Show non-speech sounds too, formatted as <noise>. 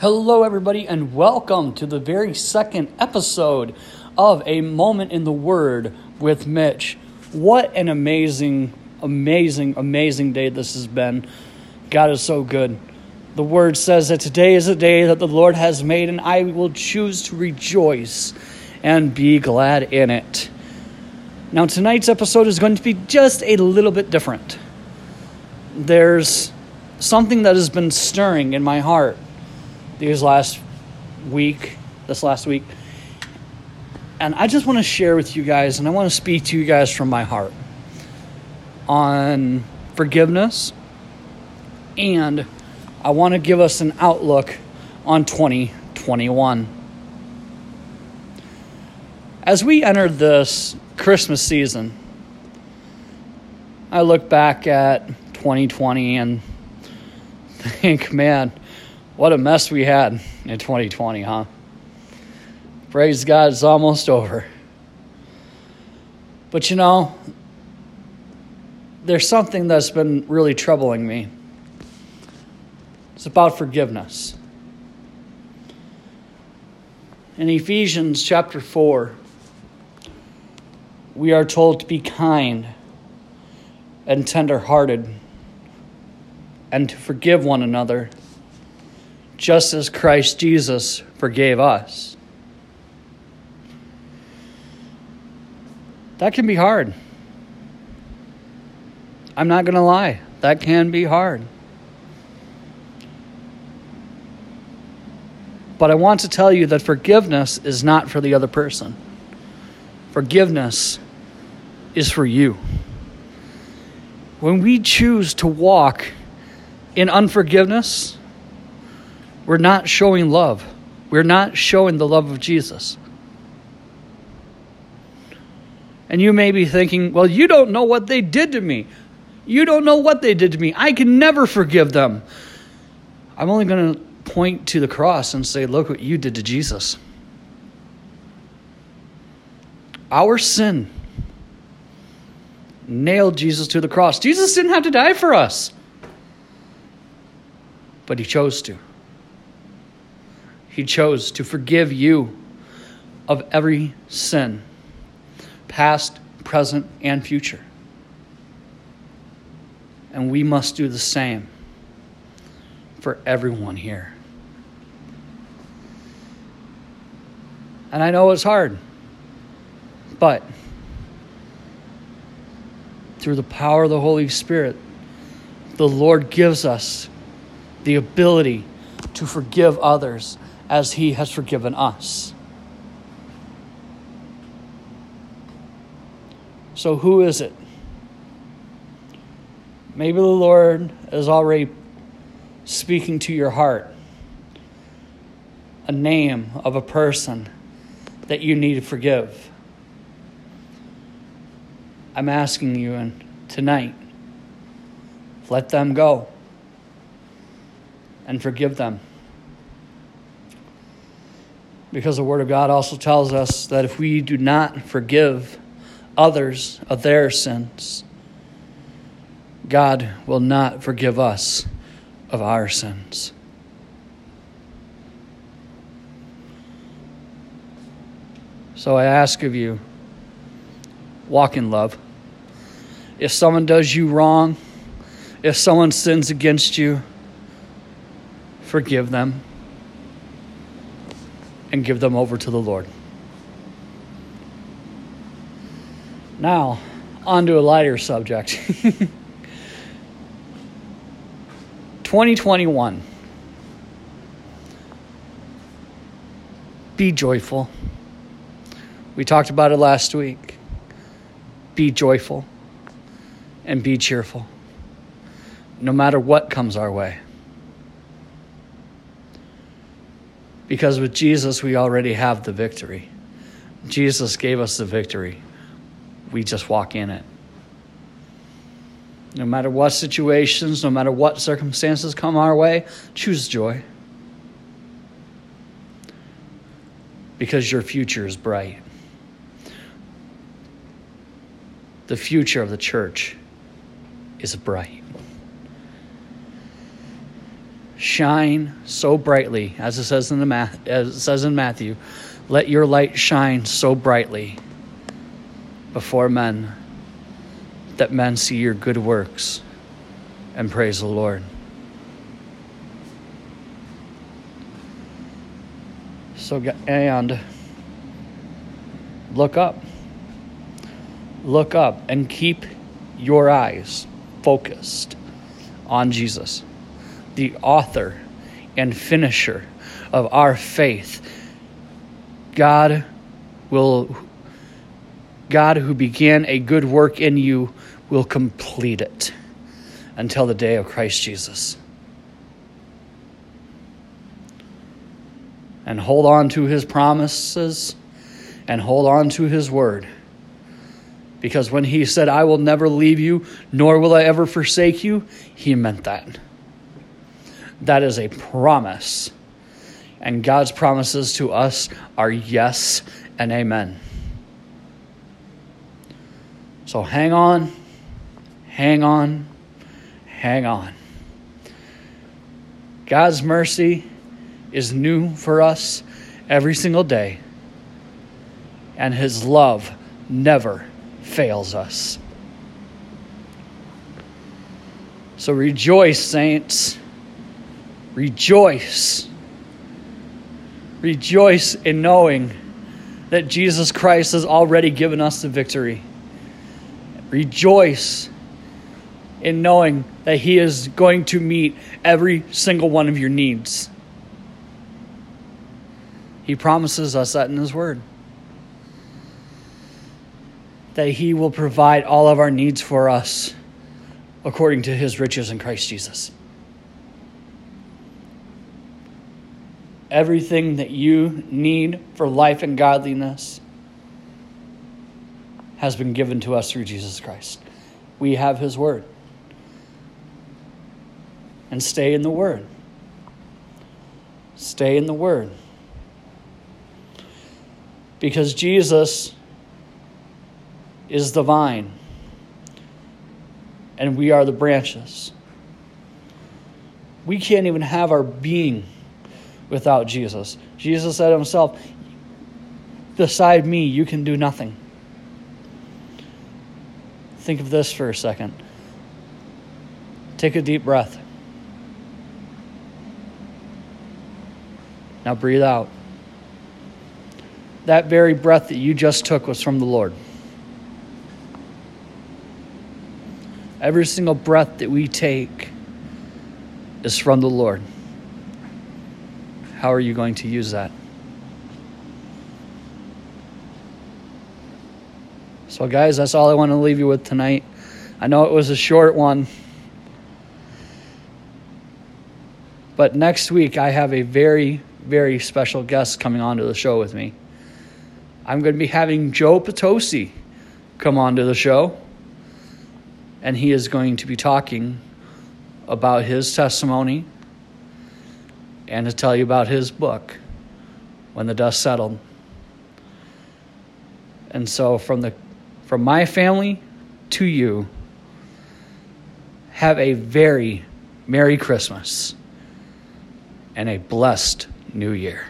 Hello, everybody, and welcome to the very second episode of A Moment in the Word with Mitch. What an amazing, amazing, amazing day this has been. God is so good. The Word says that today is a day that the Lord has made, and I will choose to rejoice and be glad in it. Now, tonight's episode is going to be just a little bit different. There's something that has been stirring in my heart these last week, this last week. And I just want to share with you guys, and I want to speak to you guys from my heart on forgiveness. And I want to give us an outlook on 2021. As we entered this Christmas season, I look back at 2020 and <laughs> think, man, what a mess we had in 2020, huh? Praise God, it's almost over. But you know, there's something that's been really troubling me. It's about forgiveness. In Ephesians chapter 4, we are told to be kind and tenderhearted and to forgive one another just as Christ Jesus forgave us. That can be hard. I'm not going to lie, that can be hard. But I want to tell you that forgiveness is not for the other person. Forgiveness is for you. When we choose to walk in unforgiveness, we're not showing love. We're not showing the love of Jesus. And you may be thinking, well, you don't know what they did to me. You don't know what they did to me. I can never forgive them. I'm only going to point to the cross and say, look what you did to Jesus. Our sin nailed Jesus to the cross. Jesus didn't have to die for us, but he chose to. He chose to forgive you of every sin, past, present, and future. And we must do the same for everyone here. And I know it's hard, but through the power of the Holy Spirit, the Lord gives us the ability to forgive others as he has forgiven us. So, who is it? Maybe the Lord is already speaking to your heart a name of a person that you need to forgive. I'm asking you and tonight, let them go and forgive them. Because the Word of God also tells us that if we do not forgive others of their sins, God will not forgive us of our sins. So I ask of you, walk in love. If someone does you wrong, if someone sins against you, forgive them and give them over to the Lord. Now, on to a lighter subject. <laughs> 2021. Be joyful. We talked about it last week. Be joyful and be cheerful, no matter what comes our way. Because with Jesus, we already have the victory. Jesus gave us the victory. We just walk in it. No matter what situations, no matter what circumstances come our way, choose joy. Because your future is bright. The future of the church is bright. Shine so brightly, as it says in the math, as it says in Matthew, let your light shine so brightly before men that men see your good works and praise the Lord. So and look up. Look up and keep your eyes focused on Jesus, the author and finisher of our faith. God will God who began a good work in you will complete it until the day of Christ Jesus. And hold on to his promises and hold on to his word. Because when he said, I will never leave you, nor will I ever forsake you, he meant that. That is a promise. And God's promises to us are yes and amen. So hang on, hang on, hang on. God's mercy is new for us every single day, and His love never fails us. So rejoice, saints. Rejoice. Rejoice in knowing that Jesus Christ has already given us the victory. Rejoice in knowing that He is going to meet every single one of your needs. He promises us that in His Word. That He will provide all of our needs for us according to His riches in Christ Jesus. Everything that you need for life and godliness has been given to us through Jesus Christ. We have His Word. And stay in the Word. Stay in the Word. Because Jesus is the vine, and we are the branches. We can't even have our being without Jesus. Jesus said himself, Beside me, you can do nothing. Think of this for a second. Take a deep breath. Now breathe out. That very breath that you just took was from the Lord. Every single breath that we take is from the Lord. How are you going to use that? So, guys, that's all I want to leave you with tonight. I know it was a short one. But next week, I have a very, very special guest coming onto the show with me. I'm going to be having Joe Potosi come onto the show, and he is going to be talking about his testimony and to tell you about his book, When the Dust Settled. And so, from the from my family to you, have a very Merry Christmas and a blessed New Year.